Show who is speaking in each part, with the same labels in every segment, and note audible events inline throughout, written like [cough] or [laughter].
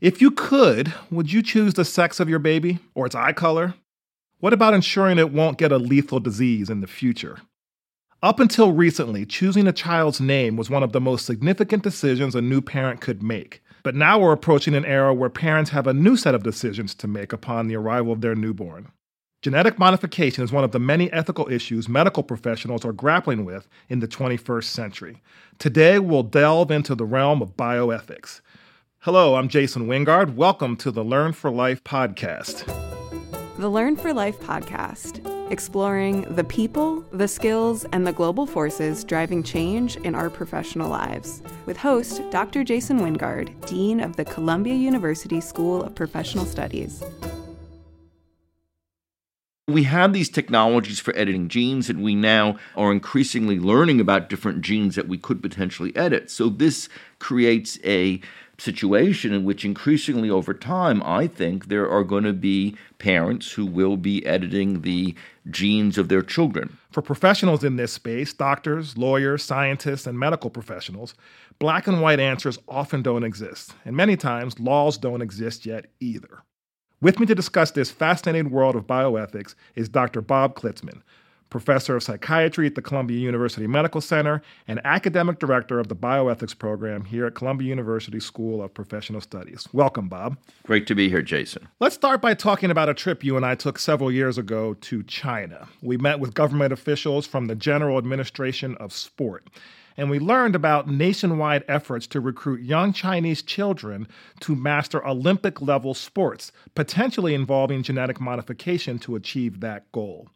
Speaker 1: If you could, would you choose the sex of your baby or its eye color? What about ensuring it won't get a lethal disease in the future? Up until recently, choosing a child's name was one of the most significant decisions a new parent could make. But now we're approaching an era where parents have a new set of decisions to make upon the arrival of their newborn. Genetic modification is one of the many ethical issues medical professionals are grappling with in the 21st century. Today, we'll delve into the realm of bioethics. Hello, I'm Jason Wingard. Welcome to the Learn for Life podcast.
Speaker 2: The Learn for Life podcast, exploring the people, the skills, and the global forces driving change in our professional lives, with host Dr. Jason Wingard, Dean of the Columbia University School of Professional Studies.
Speaker 3: We have these technologies for editing genes, and we now are increasingly learning about different genes that we could potentially edit. So, this creates a situation in which increasingly over time, I think there are going to be parents who will be editing the genes of their children.
Speaker 1: For professionals in this space, doctors, lawyers, scientists, and medical professionals, black and white answers often don't exist. And many times, laws don't exist yet either. With me to discuss this fascinating world of bioethics is Dr. Bob Klitzman, professor of psychiatry at the Columbia University Medical Center and academic director of the bioethics program here at Columbia University School of Professional Studies. Welcome, Bob.
Speaker 3: Great to be here, Jason.
Speaker 1: Let's start by talking about a trip you and I took several years ago to China. We met with government officials from the General Administration of Sport and we learned about nationwide efforts to recruit young Chinese children to master Olympic level sports, potentially involving genetic modification to achieve that goal.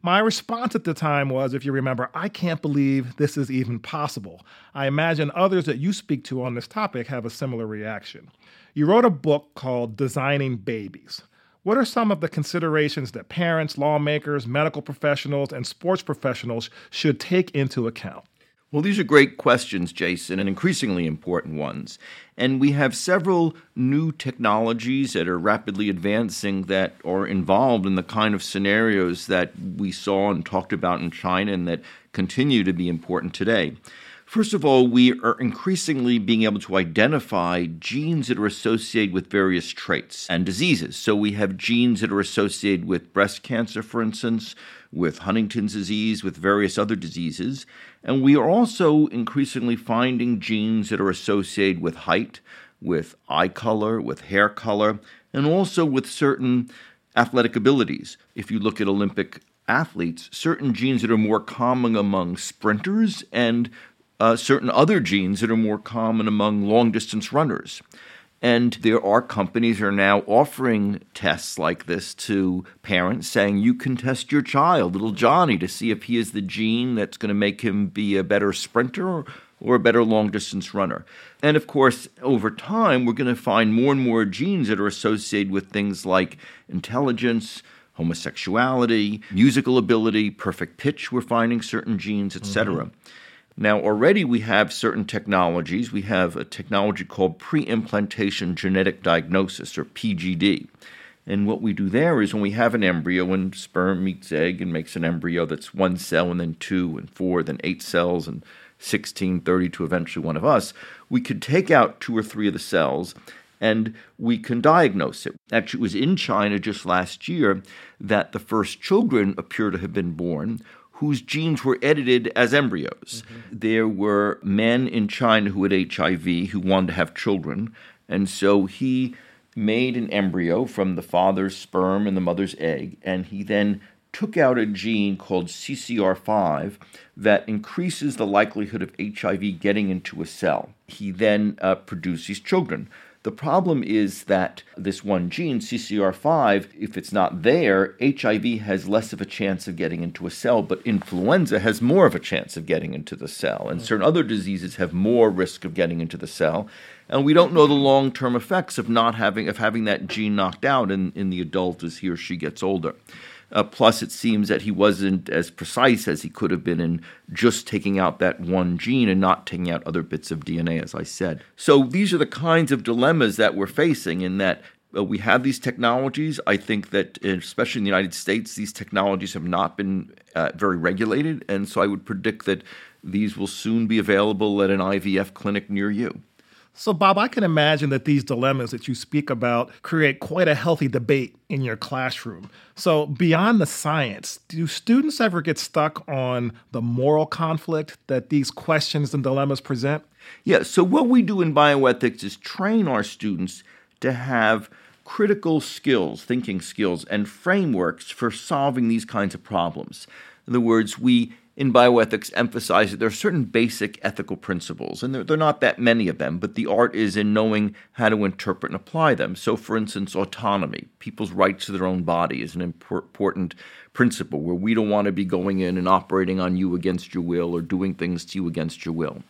Speaker 1: My response at the time was if you remember, I can't believe this is even possible. I imagine others that you speak to on this topic have a similar reaction. You wrote a book called Designing Babies. What are some of the considerations that parents, lawmakers, medical professionals, and sports professionals should take into account?
Speaker 3: Well, these are great questions, Jason, and increasingly important ones. And we have several new technologies that are rapidly advancing that are involved in the kind of scenarios that we saw and talked about in China and that continue to be important today. First of all, we are increasingly being able to identify genes that are associated with various traits and diseases. So we have genes that are associated with breast cancer, for instance, with Huntington's disease, with various other diseases. And we are also increasingly finding genes that are associated with height, with eye color, with hair color, and also with certain athletic abilities. If you look at Olympic athletes, certain genes that are more common among sprinters and uh, certain other genes that are more common among long distance runners. And there are companies are now offering tests like this to parents, saying you can test your child, little Johnny, to see if he has the gene that's going to make him be a better sprinter or, or a better long distance runner. And of course, over time, we're going to find more and more genes that are associated with things like intelligence, homosexuality, musical ability, perfect pitch. We're finding certain genes, etc. Mm-hmm. Now, already we have certain technologies. We have a technology called pre implantation genetic diagnosis, or PGD. And what we do there is when we have an embryo and sperm meets egg and makes an embryo that's one cell and then two and four, then eight cells and 16, 30 to eventually one of us, we could take out two or three of the cells and we can diagnose it. Actually, it was in China just last year that the first children appear to have been born whose genes were edited as embryos. Mm-hmm. There were men in China who had HIV who wanted to have children, and so he made an embryo from the father's sperm and the mother's egg, and he then took out a gene called CCR5 that increases the likelihood of HIV getting into a cell. He then uh, produced these children. The problem is that this one gene, CCR5, if it's not there, HIV has less of a chance of getting into a cell, but influenza has more of a chance of getting into the cell. And hmm. certain other diseases have more risk of getting into the cell. And we don't know the long term effects of not having of having that gene knocked out in, in the adult as he or she gets older. Uh, plus, it seems that he wasn't as precise as he could have been in just taking out that one gene and not taking out other bits of DNA, as I said. So, these are the kinds of dilemmas that we're facing in that uh, we have these technologies. I think that, especially in the United States, these technologies have not been uh, very regulated. And so, I would predict that these will soon be available at an IVF clinic near you.
Speaker 1: So, Bob, I can imagine that these dilemmas that you speak about create quite a healthy debate in your classroom. So, beyond the science, do students ever get stuck on the moral conflict that these questions and dilemmas present?
Speaker 3: Yeah, so what we do in bioethics is train our students to have critical skills, thinking skills, and frameworks for solving these kinds of problems. In other words, we in bioethics emphasize that there are certain basic ethical principles, and there, there, are not that many of them, but the art is in knowing how to interpret and apply them. So, for instance, autonomy, people's rights to their own body, is an important principle where we don't want to be going in and operating on you against your will or doing things to you against your will.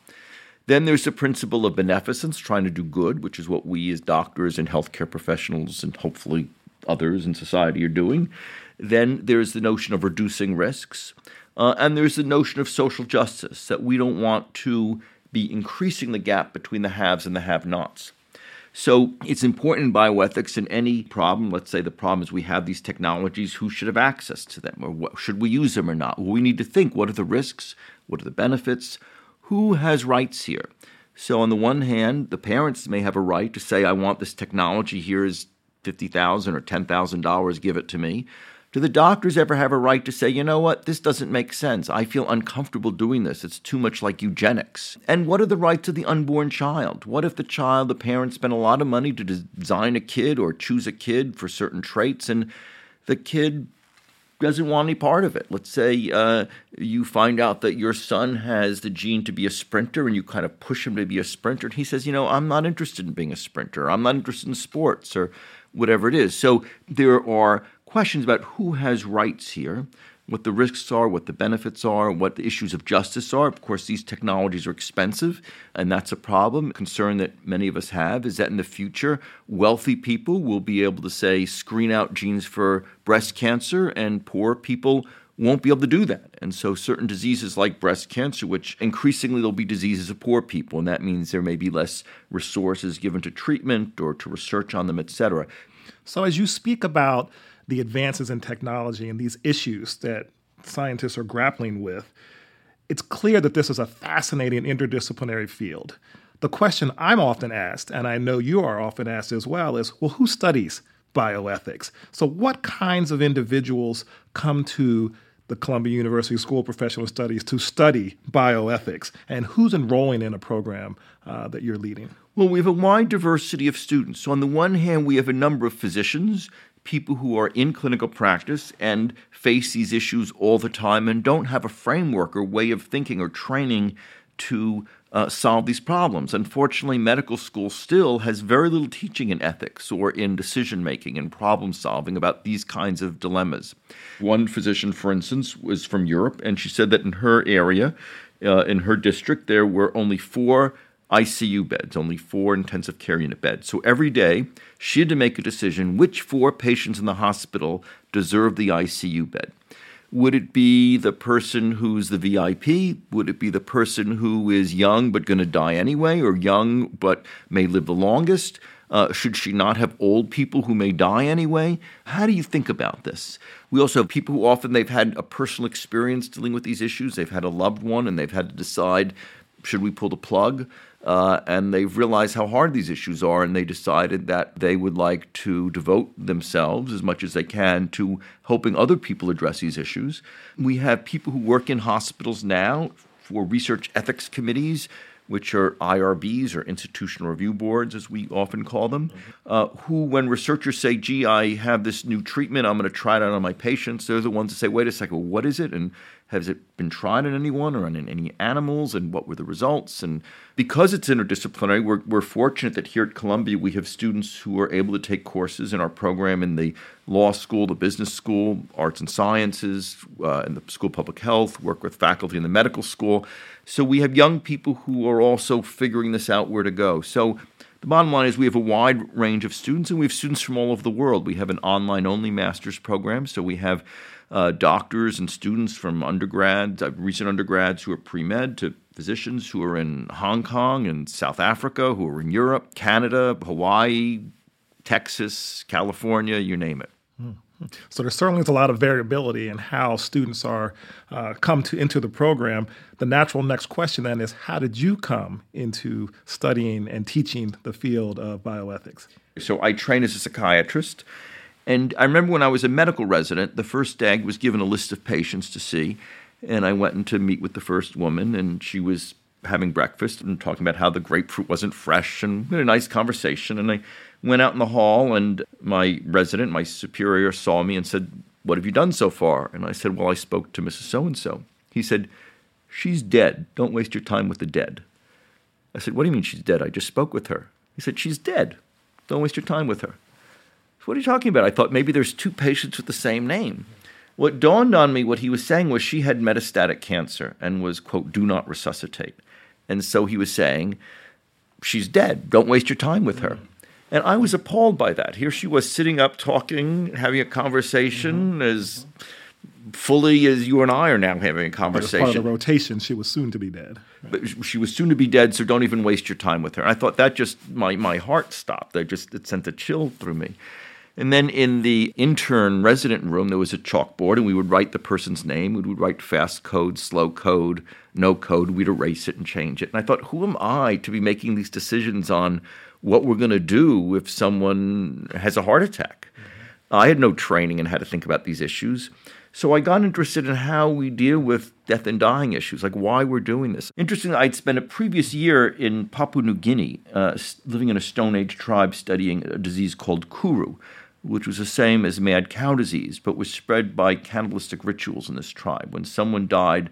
Speaker 3: Then there's the principle of beneficence, trying to do good, which is what we as doctors and healthcare professionals and hopefully others in society are doing. Then there's the notion of reducing risks. Uh, and there's the notion of social justice, that we don't want to be increasing the gap between the haves and the have nots. So it's important in bioethics in any problem. Let's say the problem is we have these technologies, who should have access to them, or what, should we use them or not? Well, we need to think what are the risks, what are the benefits, who has rights here? So, on the one hand, the parents may have a right to say, I want this technology, here is 50,000 or $10,000, give it to me. Do the doctors ever have a right to say, you know what, this doesn't make sense. I feel uncomfortable doing this. It's too much like eugenics. And what are the rights of the unborn child? What if the child, the parents spent a lot of money to design a kid or choose a kid for certain traits, and the kid doesn't want any part of it. Let's say uh, you find out that your son has the gene to be a sprinter and you kind of push him to be a sprinter. And he says, You know, I'm not interested in being a sprinter. I'm not interested in sports or whatever it is. So there are questions about who has rights here, what the risks are, what the benefits are, what the issues of justice are. Of course, these technologies are expensive, and that's a problem. A concern that many of us have is that in the future, wealthy people will be able to say screen out genes for breast cancer, and poor people won't be able to do that. And so, certain diseases like breast cancer, which increasingly there'll be diseases of poor people, and that means there may be less resources given to treatment or to research on them, et cetera.
Speaker 1: So, as you speak about the advances in technology and these issues that scientists are grappling with, it's clear that this is a fascinating interdisciplinary field. The question I'm often asked, and I know you are often asked as well, is well, who studies bioethics? So, what kinds of individuals come to the Columbia University School of Professional Studies to study bioethics, and who's enrolling in a program uh, that you're leading?
Speaker 3: Well, we have a wide diversity of students. So, on the one hand, we have a number of physicians people who are in clinical practice and face these issues all the time and don't have a framework or way of thinking or training to uh, solve these problems. Unfortunately, medical school still has very little teaching in ethics or in decision making and problem solving about these kinds of dilemmas. One physician, for instance, was from Europe, and she said that in her area, uh, in her district, there were only four ICU beds, only four intensive care unit beds. So every day, she had to make a decision which four patients in the hospital deserve the ICU bed. Would it be the person who's the VIP? Would it be the person who is young but going to die anyway, or young but may live the longest? Uh, should she not have old people who may die anyway? How do you think about this? We also have people who often they've had a personal experience dealing with these issues. They've had a loved one and they've had to decide should we pull the plug? Uh, and they've realized how hard these issues are, and they decided that they would like to devote themselves as much as they can to helping other people address these issues. We have people who work in hospitals now for research ethics committees which are IRBs or institutional review boards, as we often call them, uh, who, when researchers say, gee, I have this new treatment, I'm going to try it out on my patients, they're the ones that say, wait a second, what is it? And has it been tried on anyone or on any animals? And what were the results? And because it's interdisciplinary, we're, we're fortunate that here at Columbia we have students who are able to take courses in our program in the law school, the business school, arts and sciences, uh, and the school of public health, work with faculty in the medical school. So we have young people who are also figuring this out where to go. So the bottom line is we have a wide range of students, and we have students from all over the world. We have an online only master's program, so we have uh, doctors and students from undergrads, uh, recent undergrads who are pre med, to physicians who are in Hong Kong and South Africa, who are in Europe, Canada, Hawaii, Texas, California, you name it.
Speaker 1: So there certainly is a lot of variability in how students are uh, come to into the program. The natural next question then is, how did you come into studying and teaching the field of bioethics?
Speaker 3: So I trained as a psychiatrist, and I remember when I was a medical resident, the first day I was given a list of patients to see, and I went in to meet with the first woman, and she was having breakfast and talking about how the grapefruit wasn't fresh, and we had a nice conversation, and I went out in the hall, and my resident, my superior, saw me and said, What have you done so far? And I said, Well, I spoke to Mrs. So and so. He said, She's dead. Don't waste your time with the dead. I said, What do you mean she's dead? I just spoke with her. He said, She's dead. Don't waste your time with her. So what are you talking about? I thought maybe there's two patients with the same name. What dawned on me, what he was saying was she had metastatic cancer and was, quote, do not resuscitate. And so he was saying, she's dead. Don't waste your time with her. And I was appalled by that. Here she was sitting up, talking, having a conversation mm-hmm. as fully as you and I are now having a conversation.
Speaker 1: As part of the rotation, she was soon to be dead.
Speaker 3: But she was soon to be dead, so don't even waste your time with her. I thought that just my my heart stopped. I just it sent a chill through me. And then in the intern resident room, there was a chalkboard, and we would write the person's name. We would write fast code, slow code, no code. We'd erase it and change it. And I thought, who am I to be making these decisions on what we're going to do if someone has a heart attack. I had no training in how to think about these issues. So I got interested in how we deal with death and dying issues, like why we're doing this. Interestingly, I'd spent a previous year in Papua New Guinea, uh, living in a Stone Age tribe studying a disease called kuru, which was the same as mad cow disease, but was spread by cannibalistic rituals in this tribe. When someone died,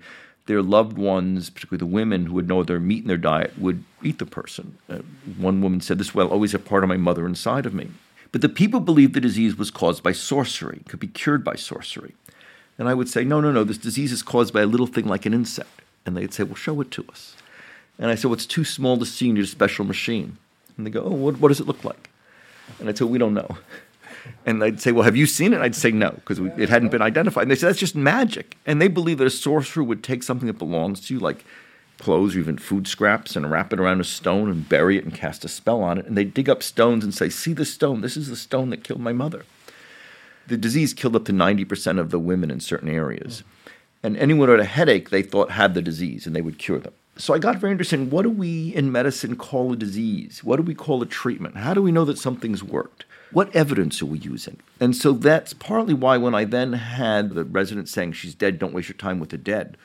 Speaker 3: their loved ones, particularly the women who would know their meat in their diet, would eat the person. Uh, one woman said, This will always a part of my mother inside of me. But the people believed the disease was caused by sorcery, could be cured by sorcery. And I would say, No, no, no, this disease is caused by a little thing like an insect. And they'd say, Well, show it to us. And I said, Well, it's too small to see, you need a special machine. And they go, Oh, what, what does it look like? And I'd say, We don't know. [laughs] And they'd say, Well, have you seen it? I'd say, No, because it hadn't been identified. And they said, That's just magic. And they believe that a sorcerer would take something that belongs to you, like clothes or even food scraps, and wrap it around a stone and bury it and cast a spell on it. And they dig up stones and say, See the stone? This is the stone that killed my mother. The disease killed up to 90% of the women in certain areas. And anyone who had a headache, they thought had the disease and they would cure them. So I got very interested in what do we in medicine call a disease? What do we call a treatment? How do we know that something's worked? What evidence are we using? And so that's partly why when I then had the resident saying she's dead, don't waste your time with the dead,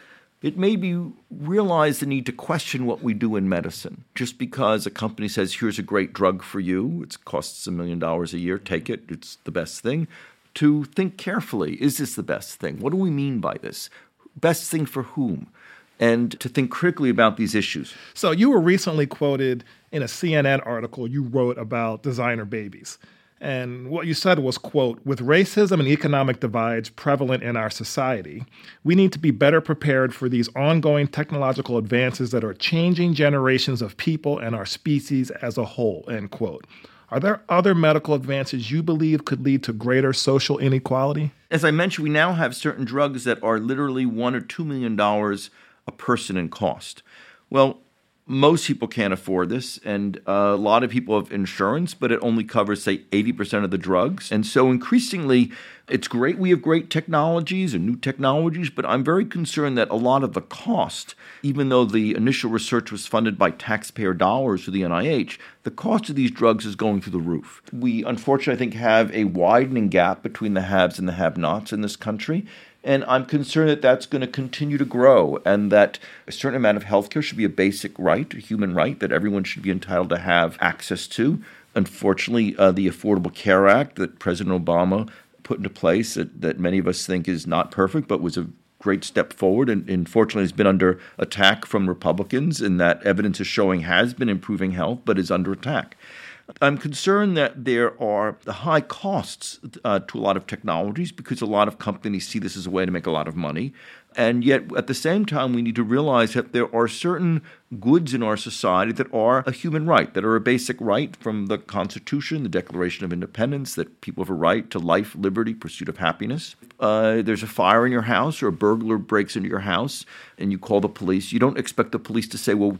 Speaker 3: it made me realize the need to question what we do in medicine. Just because a company says, here's a great drug for you, it costs a million dollars a year, take it, it's the best thing, to think carefully is this the best thing? What do we mean by this? Best thing for whom? And to think critically about these issues.
Speaker 1: So, you were recently quoted in a CNN article you wrote about designer babies. And what you said was, quote, with racism and economic divides prevalent in our society, we need to be better prepared for these ongoing technological advances that are changing generations of people and our species as a whole, end quote. Are there other medical advances you believe could lead to greater social inequality?
Speaker 3: As I mentioned, we now have certain drugs that are literally one or two million dollars a person in cost. Well, most people can't afford this, and uh, a lot of people have insurance, but it only covers, say, 80% of the drugs. And so increasingly, it's great we have great technologies and new technologies, but I'm very concerned that a lot of the cost, even though the initial research was funded by taxpayer dollars through the NIH, the cost of these drugs is going through the roof. We unfortunately, I think, have a widening gap between the haves and the have nots in this country. And I'm concerned that that's going to continue to grow and that a certain amount of healthcare should be a basic right, a human right that everyone should be entitled to have access to. Unfortunately, uh, the Affordable Care Act that President Obama put into place that, that many of us think is not perfect, but was a great step forward and unfortunately has been under attack from Republicans, and that evidence is showing has been improving health, but is under attack. I'm concerned that there are high costs uh, to a lot of technologies because a lot of companies see this as a way to make a lot of money. And yet, at the same time, we need to realize that there are certain goods in our society that are a human right, that are a basic right from the Constitution, the Declaration of Independence, that people have a right to life, liberty, pursuit of happiness. Uh, there's a fire in your house or a burglar breaks into your house and you call the police. You don't expect the police to say, well,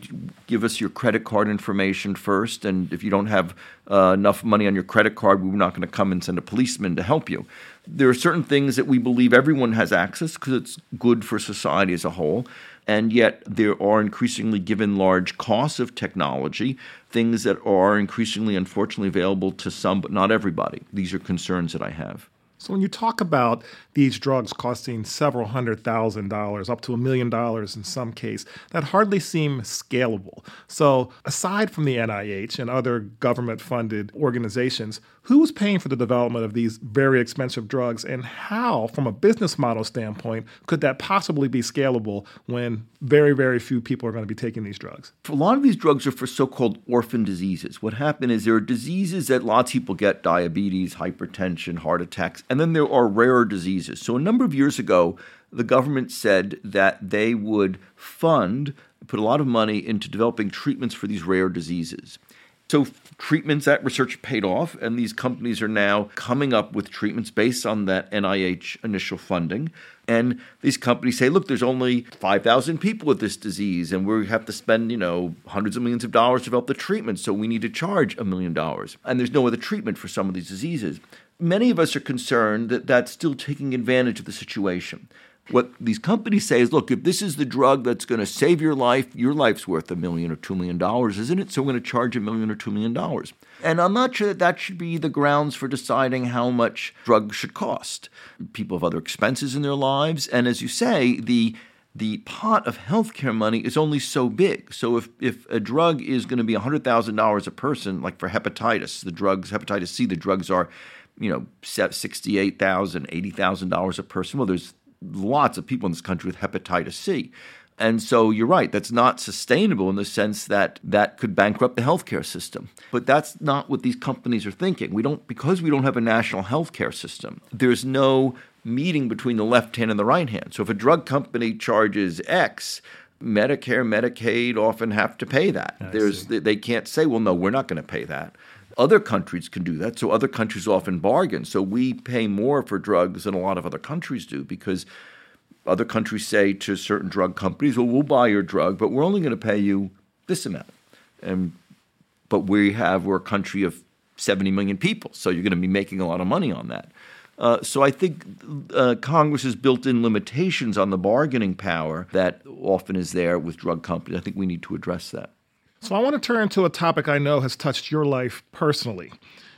Speaker 3: give us your credit card information first. And if you don't have uh, enough money on your credit card, we're not going to come and send a policeman to help you. There are certain things that we believe everyone has access because it's good for society as a whole. And yet, there are increasingly, given large costs of technology, things that are increasingly, unfortunately, available to some, but not everybody. These are concerns that I have.
Speaker 1: So, when you talk about these drugs costing several hundred thousand dollars, up to a million dollars in some case, that hardly seem scalable. So, aside from the NIH and other government funded organizations, who's paying for the development of these very expensive drugs, and how, from a business model standpoint, could that possibly be scalable when very, very few people are going to be taking these drugs?
Speaker 3: A lot of these drugs are for so called orphan diseases. What happened is there are diseases that lots of people get diabetes, hypertension, heart attacks, and then there are rare diseases. So, a number of years ago, the government said that they would fund, put a lot of money into developing treatments for these rare diseases. So treatments, that research paid off, and these companies are now coming up with treatments based on that NIH initial funding. And these companies say, look, there's only 5,000 people with this disease, and we have to spend, you know, hundreds of millions of dollars to develop the treatment, so we need to charge a million dollars. And there's no other treatment for some of these diseases. Many of us are concerned that that's still taking advantage of the situation. What these companies say is, look, if this is the drug that's going to save your life, your life's worth a million or two million dollars, isn't it? So we're going to charge a million or two million dollars. And I'm not sure that that should be the grounds for deciding how much drugs should cost. People have other expenses in their lives, and as you say, the the pot of healthcare money is only so big. So if, if a drug is going to be $100,000 a person, like for hepatitis, the drugs, hepatitis C, the drugs are, you know, $68,000, $80,000 a person. Well, there's lots of people in this country with hepatitis C. And so you're right, that's not sustainable in the sense that that could bankrupt the healthcare system. But that's not what these companies are thinking. We don't because we don't have a national healthcare system. There's no meeting between the left hand and the right hand. So if a drug company charges X, Medicare, Medicaid often have to pay that. I There's see. they can't say, "Well, no, we're not going to pay that." Other countries can do that. So other countries often bargain. So we pay more for drugs than a lot of other countries do because other countries say to certain drug companies, well, we'll buy your drug, but we're only going to pay you this amount. And but we have we're a country of 70 million people, so you're going to be making a lot of money on that. Uh, so I think uh, Congress has built in limitations on the bargaining power that often is there with drug companies. I think we need to address that.
Speaker 1: So I want to turn to a topic I know has touched your life personally.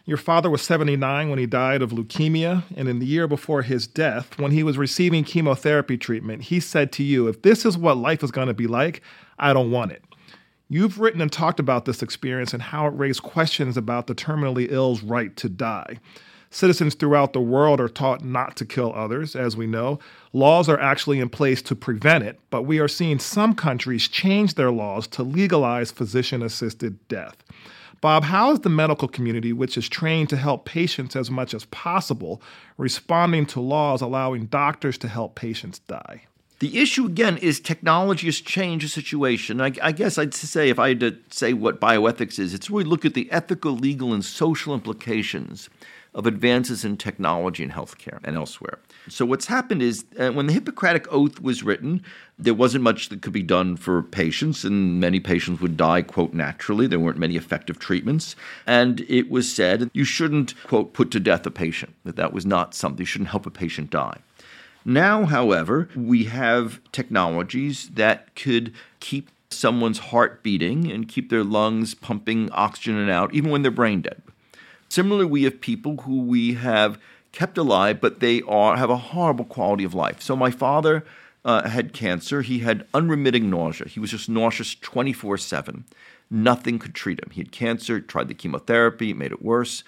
Speaker 1: Your father was 79 when he died of leukemia, and in the year before his death, when he was receiving chemotherapy treatment, he said to you, If this is what life is going to be like, I don't want it. You've written and talked about this experience and how it raised questions about the terminally ill's right to die. Citizens throughout the world are taught not to kill others, as we know. Laws are actually in place to prevent it, but we are seeing some countries change their laws to legalize physician assisted death. Bob, how is the medical community, which is trained to help patients as much as possible, responding to laws allowing doctors to help patients die?
Speaker 3: The issue again is technology has changed the situation. I, I, guess I'd say, if I had to say what bioethics is, it's really look at the ethical, legal, and social implications of advances in technology in healthcare and elsewhere. So, what's happened is uh, when the Hippocratic Oath was written, there wasn't much that could be done for patients, and many patients would die, quote, naturally. There weren't many effective treatments. And it was said you shouldn't, quote, put to death a patient, that that was not something, you shouldn't help a patient die. Now, however, we have technologies that could keep someone's heart beating and keep their lungs pumping oxygen out even when they're brain dead. Similarly, we have people who we have kept alive, but they are have a horrible quality of life. So my father uh, had cancer. He had unremitting nausea. He was just nauseous 24 7. Nothing could treat him. He had cancer, tried the chemotherapy, made it worse.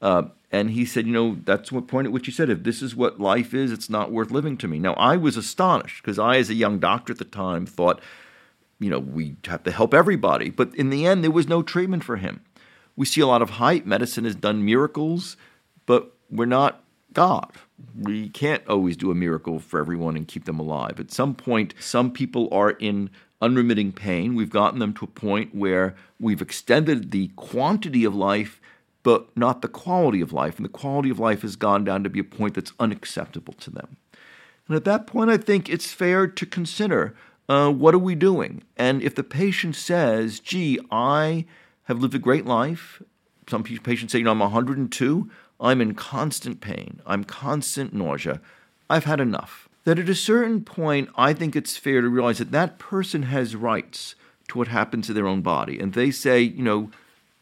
Speaker 3: Uh, and he said, you know, that's what point at which he said, if this is what life is, it's not worth living to me. Now, I was astonished because I, as a young doctor at the time, thought, you know, we have to help everybody. But in the end, there was no treatment for him. We see a lot of hype. Medicine has done miracles, but we're not God. We can't always do a miracle for everyone and keep them alive. At some point, some people are in unremitting pain. We've gotten them to a point where we've extended the quantity of life, but not the quality of life. And the quality of life has gone down to be a point that's unacceptable to them. And at that point, I think it's fair to consider uh, what are we doing? And if the patient says, gee, I have lived a great life, some patients say, you know, I'm 102, I'm in constant pain, I'm constant nausea, I've had enough. That at a certain point, I think it's fair to realize that that person has rights to what happens to their own body. And they say, you know,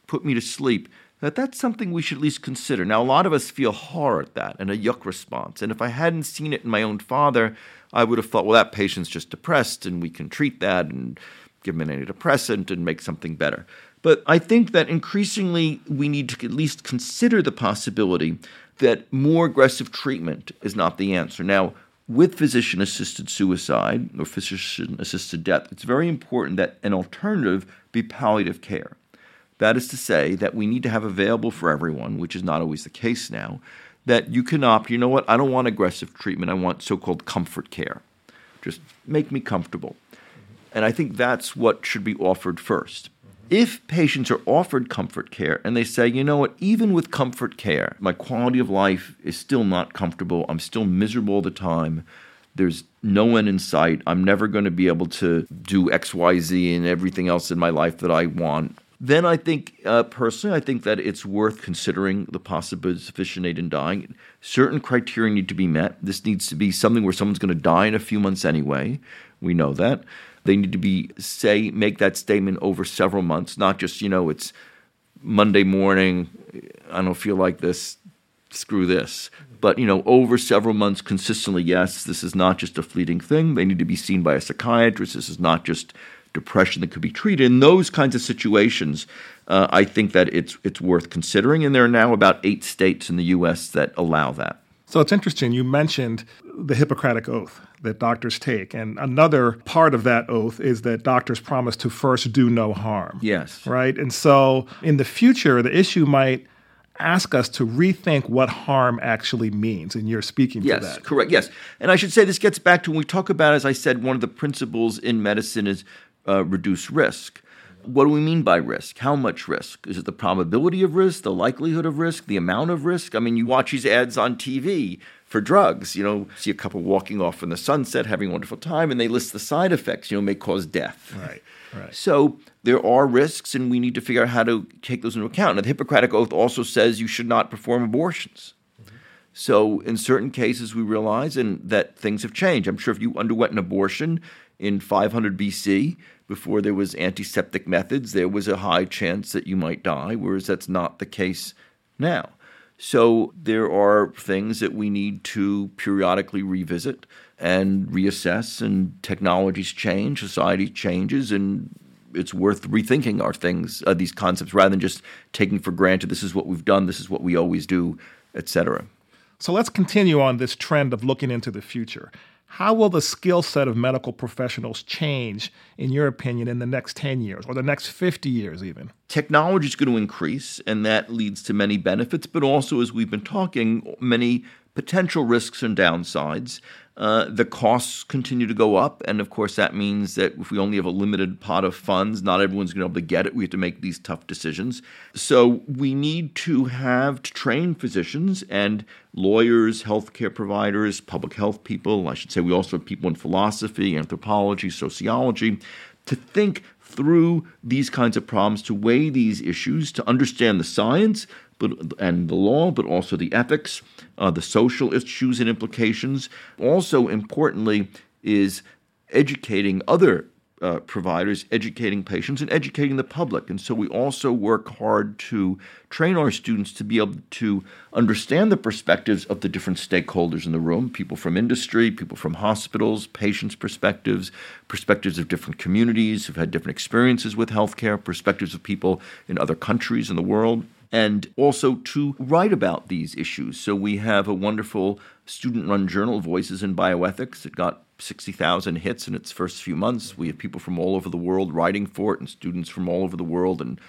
Speaker 3: put me to sleep, that that's something we should at least consider. Now, a lot of us feel horror at that and a yuck response. And if I hadn't seen it in my own father, I would have thought, well, that patient's just depressed and we can treat that and give him an antidepressant and make something better. But I think that increasingly we need to at least consider the possibility that more aggressive treatment is not the answer. Now, with physician assisted suicide or physician assisted death, it's very important that an alternative be palliative care. That is to say, that we need to have available for everyone, which is not always the case now, that you can opt, you know what, I don't want aggressive treatment, I want so called comfort care. Just make me comfortable. And I think that's what should be offered first. If patients are offered comfort care and they say, you know what, even with comfort care, my quality of life is still not comfortable, I'm still miserable all the time, there's no end in sight, I'm never going to be able to do XYZ and everything else in my life that I want. Then I think, uh, personally, I think that it's worth considering the possibility of physician aid in dying. Certain criteria need to be met. This needs to be something where someone's going to die in a few months anyway. We know that. They need to be say make that statement over several months, not just you know it's Monday morning. I don't feel like this. Screw this. But you know, over several months consistently, yes, this is not just a fleeting thing. They need to be seen by a psychiatrist. This is not just depression that could be treated. In those kinds of situations, uh, I think that it's it's worth considering. And there are now about eight states in the U.S. that allow that.
Speaker 1: So it's interesting. You mentioned the Hippocratic Oath that doctors take. And another part of that oath is that doctors promise to first do no harm.
Speaker 3: Yes.
Speaker 1: Right? And so in the future, the issue might ask us to rethink what harm actually means. And you're speaking
Speaker 3: yes,
Speaker 1: to that.
Speaker 3: Yes, correct. Yes. And I should say this gets back to when we talk about, as I said, one of the principles in medicine is uh, reduce risk. What do we mean by risk? How much risk? Is it the probability of risk, the likelihood of risk, the amount of risk? I mean, you watch these ads on TV for drugs. You know, see a couple walking off in the sunset, having a wonderful time, and they list the side effects. You know, may cause death.
Speaker 1: Right. Right.
Speaker 3: So there are risks, and we need to figure out how to take those into account. And the Hippocratic Oath also says you should not perform abortions. Mm-hmm. So in certain cases, we realize and that things have changed. I'm sure if you underwent an abortion in 500 BC, before there was antiseptic methods, there was a high chance that you might die, whereas that's not the case now. So there are things that we need to periodically revisit and reassess, and technologies change, society changes, and it's worth rethinking our things, uh, these concepts, rather than just taking for granted this is what we've done, this is what we always do, etc.
Speaker 1: So let's continue on this trend of looking into the future. How will the skill set of medical professionals change, in your opinion, in the next 10 years or the next 50 years, even?
Speaker 3: Technology is going to increase, and that leads to many benefits, but also, as we've been talking, many potential risks and downsides. Uh, the costs continue to go up, and of course, that means that if we only have a limited pot of funds, not everyone's going to be able to get it. We have to make these tough decisions. So, we need to have to train physicians and lawyers, healthcare providers, public health people. I should say, we also have people in philosophy, anthropology, sociology to think through these kinds of problems, to weigh these issues, to understand the science, but and the law, but also the ethics, uh, the social issues and implications. Also, importantly, is educating other uh, providers, educating patients, and educating the public. And so we also work hard to train our students to be able to understand the perspectives of the different stakeholders in the room people from industry, people from hospitals, patients' perspectives, perspectives of different communities who've had different experiences with healthcare, perspectives of people in other countries in the world and also to write about these issues. So we have a wonderful student run journal, Voices in Bioethics. It got 60,000 hits in its first few months. We have people from all over the world writing for it, and students from all over the world, and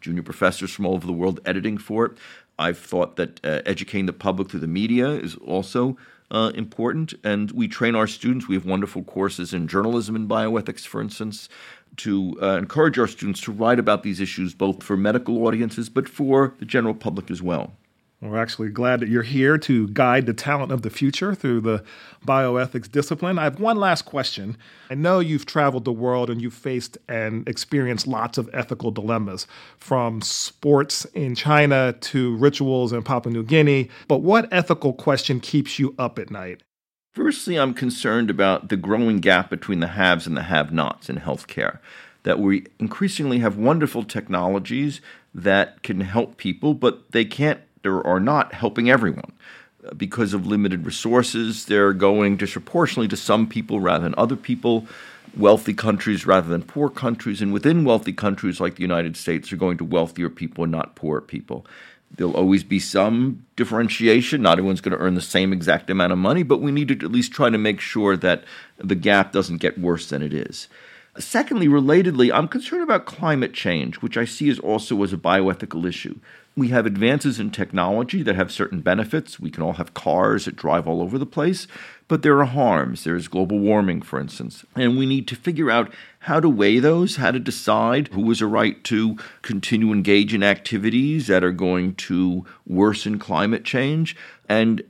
Speaker 3: junior professors from all over the world editing for it. I've thought that uh, educating the public through the media is also uh, important, and we train our students. We have wonderful courses in journalism and bioethics, for instance to uh, encourage our students to write about these issues both for medical audiences but for the general public as well.
Speaker 1: We're actually glad that you're here to guide the talent of the future through the bioethics discipline. I have one last question. I know you've traveled the world and you've faced and experienced lots of ethical dilemmas, from sports in China to rituals in Papua New Guinea. But what ethical question keeps you up at night?
Speaker 3: Firstly, I'm concerned about the growing gap between the haves and the have nots in healthcare. That we increasingly have wonderful technologies that can help people, but they can't or are not helping everyone. Uh, because of limited resources, they're going disproportionately to some people rather than other people, wealthy countries rather than poor countries, and within wealthy countries like the United States are going to wealthier people and not poorer people. There'll always be some differentiation. Not everyone's going to earn the same exact amount of money, but we need to at least try to make sure that the gap doesn't get worse than it is. Secondly, relatedly, I'm concerned about climate change, which I see as also as a bioethical issue. We have advances in technology that have certain benefits. We can all have cars that drive all over the place, but there are harms. There's global warming, for instance. And we need to figure out how to weigh those, how to decide who has a right to continue engage in activities that are going to worsen climate change, and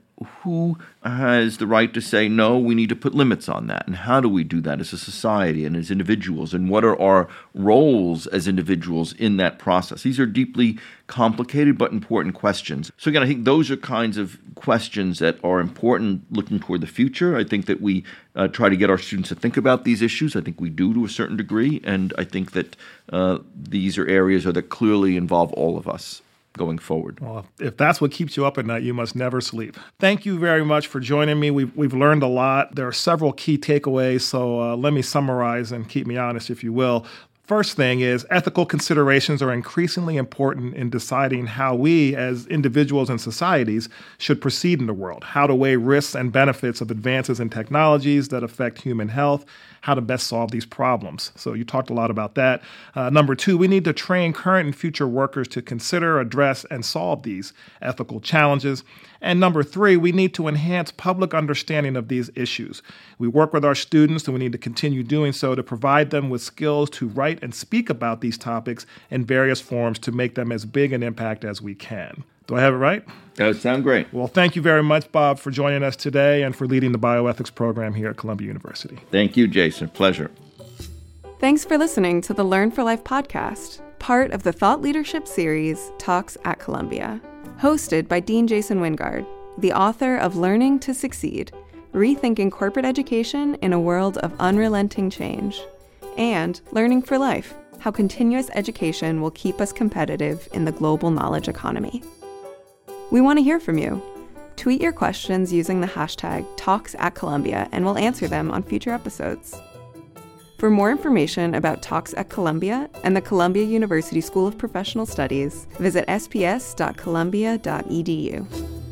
Speaker 3: who has the right to say, no, we need to put limits on that? And how do we do that as a society and as individuals? And what are our roles as individuals in that process? These are deeply complicated but important questions. So, again, I think those are kinds of questions that are important looking toward the future. I think that we uh, try to get our students to think about these issues. I think we do to a certain degree. And I think that uh, these are areas that clearly involve all of us going forward.
Speaker 1: Well, if that's what keeps you up at night, you must never sleep. Thank you very much for joining me. We've, we've learned a lot. There are several key takeaways, so uh, let me summarize and keep me honest, if you will. First thing is ethical considerations are increasingly important in deciding how we, as individuals and societies, should proceed in the world, how to weigh risks and benefits of advances in technologies that affect human health, how to best solve these problems. So, you talked a lot about that. Uh, number two, we need to train current and future workers to consider, address, and solve these ethical challenges. And number three, we need to enhance public understanding of these issues. We work with our students, and we need to continue doing so to provide them with skills to write and speak about these topics in various forms to make them as big an impact as we can. Do I have it right?
Speaker 3: That would sound great.
Speaker 1: Well, thank you very much, Bob, for joining us today and for leading the bioethics program here at Columbia University.
Speaker 3: Thank you, Jason. Pleasure.
Speaker 2: Thanks for listening to the Learn for Life podcast, part of the Thought Leadership series Talks at Columbia hosted by Dean Jason Wingard, the author of Learning to Succeed Rethinking Corporate Education in a World of Unrelenting Change, and Learning for Life How Continuous Education Will Keep Us Competitive in the Global Knowledge Economy. We want to hear from you. Tweet your questions using the hashtag Talks at Columbia, and we'll answer them on future episodes. For more information about Talks at Columbia and the Columbia University School of Professional Studies, visit sps.columbia.edu.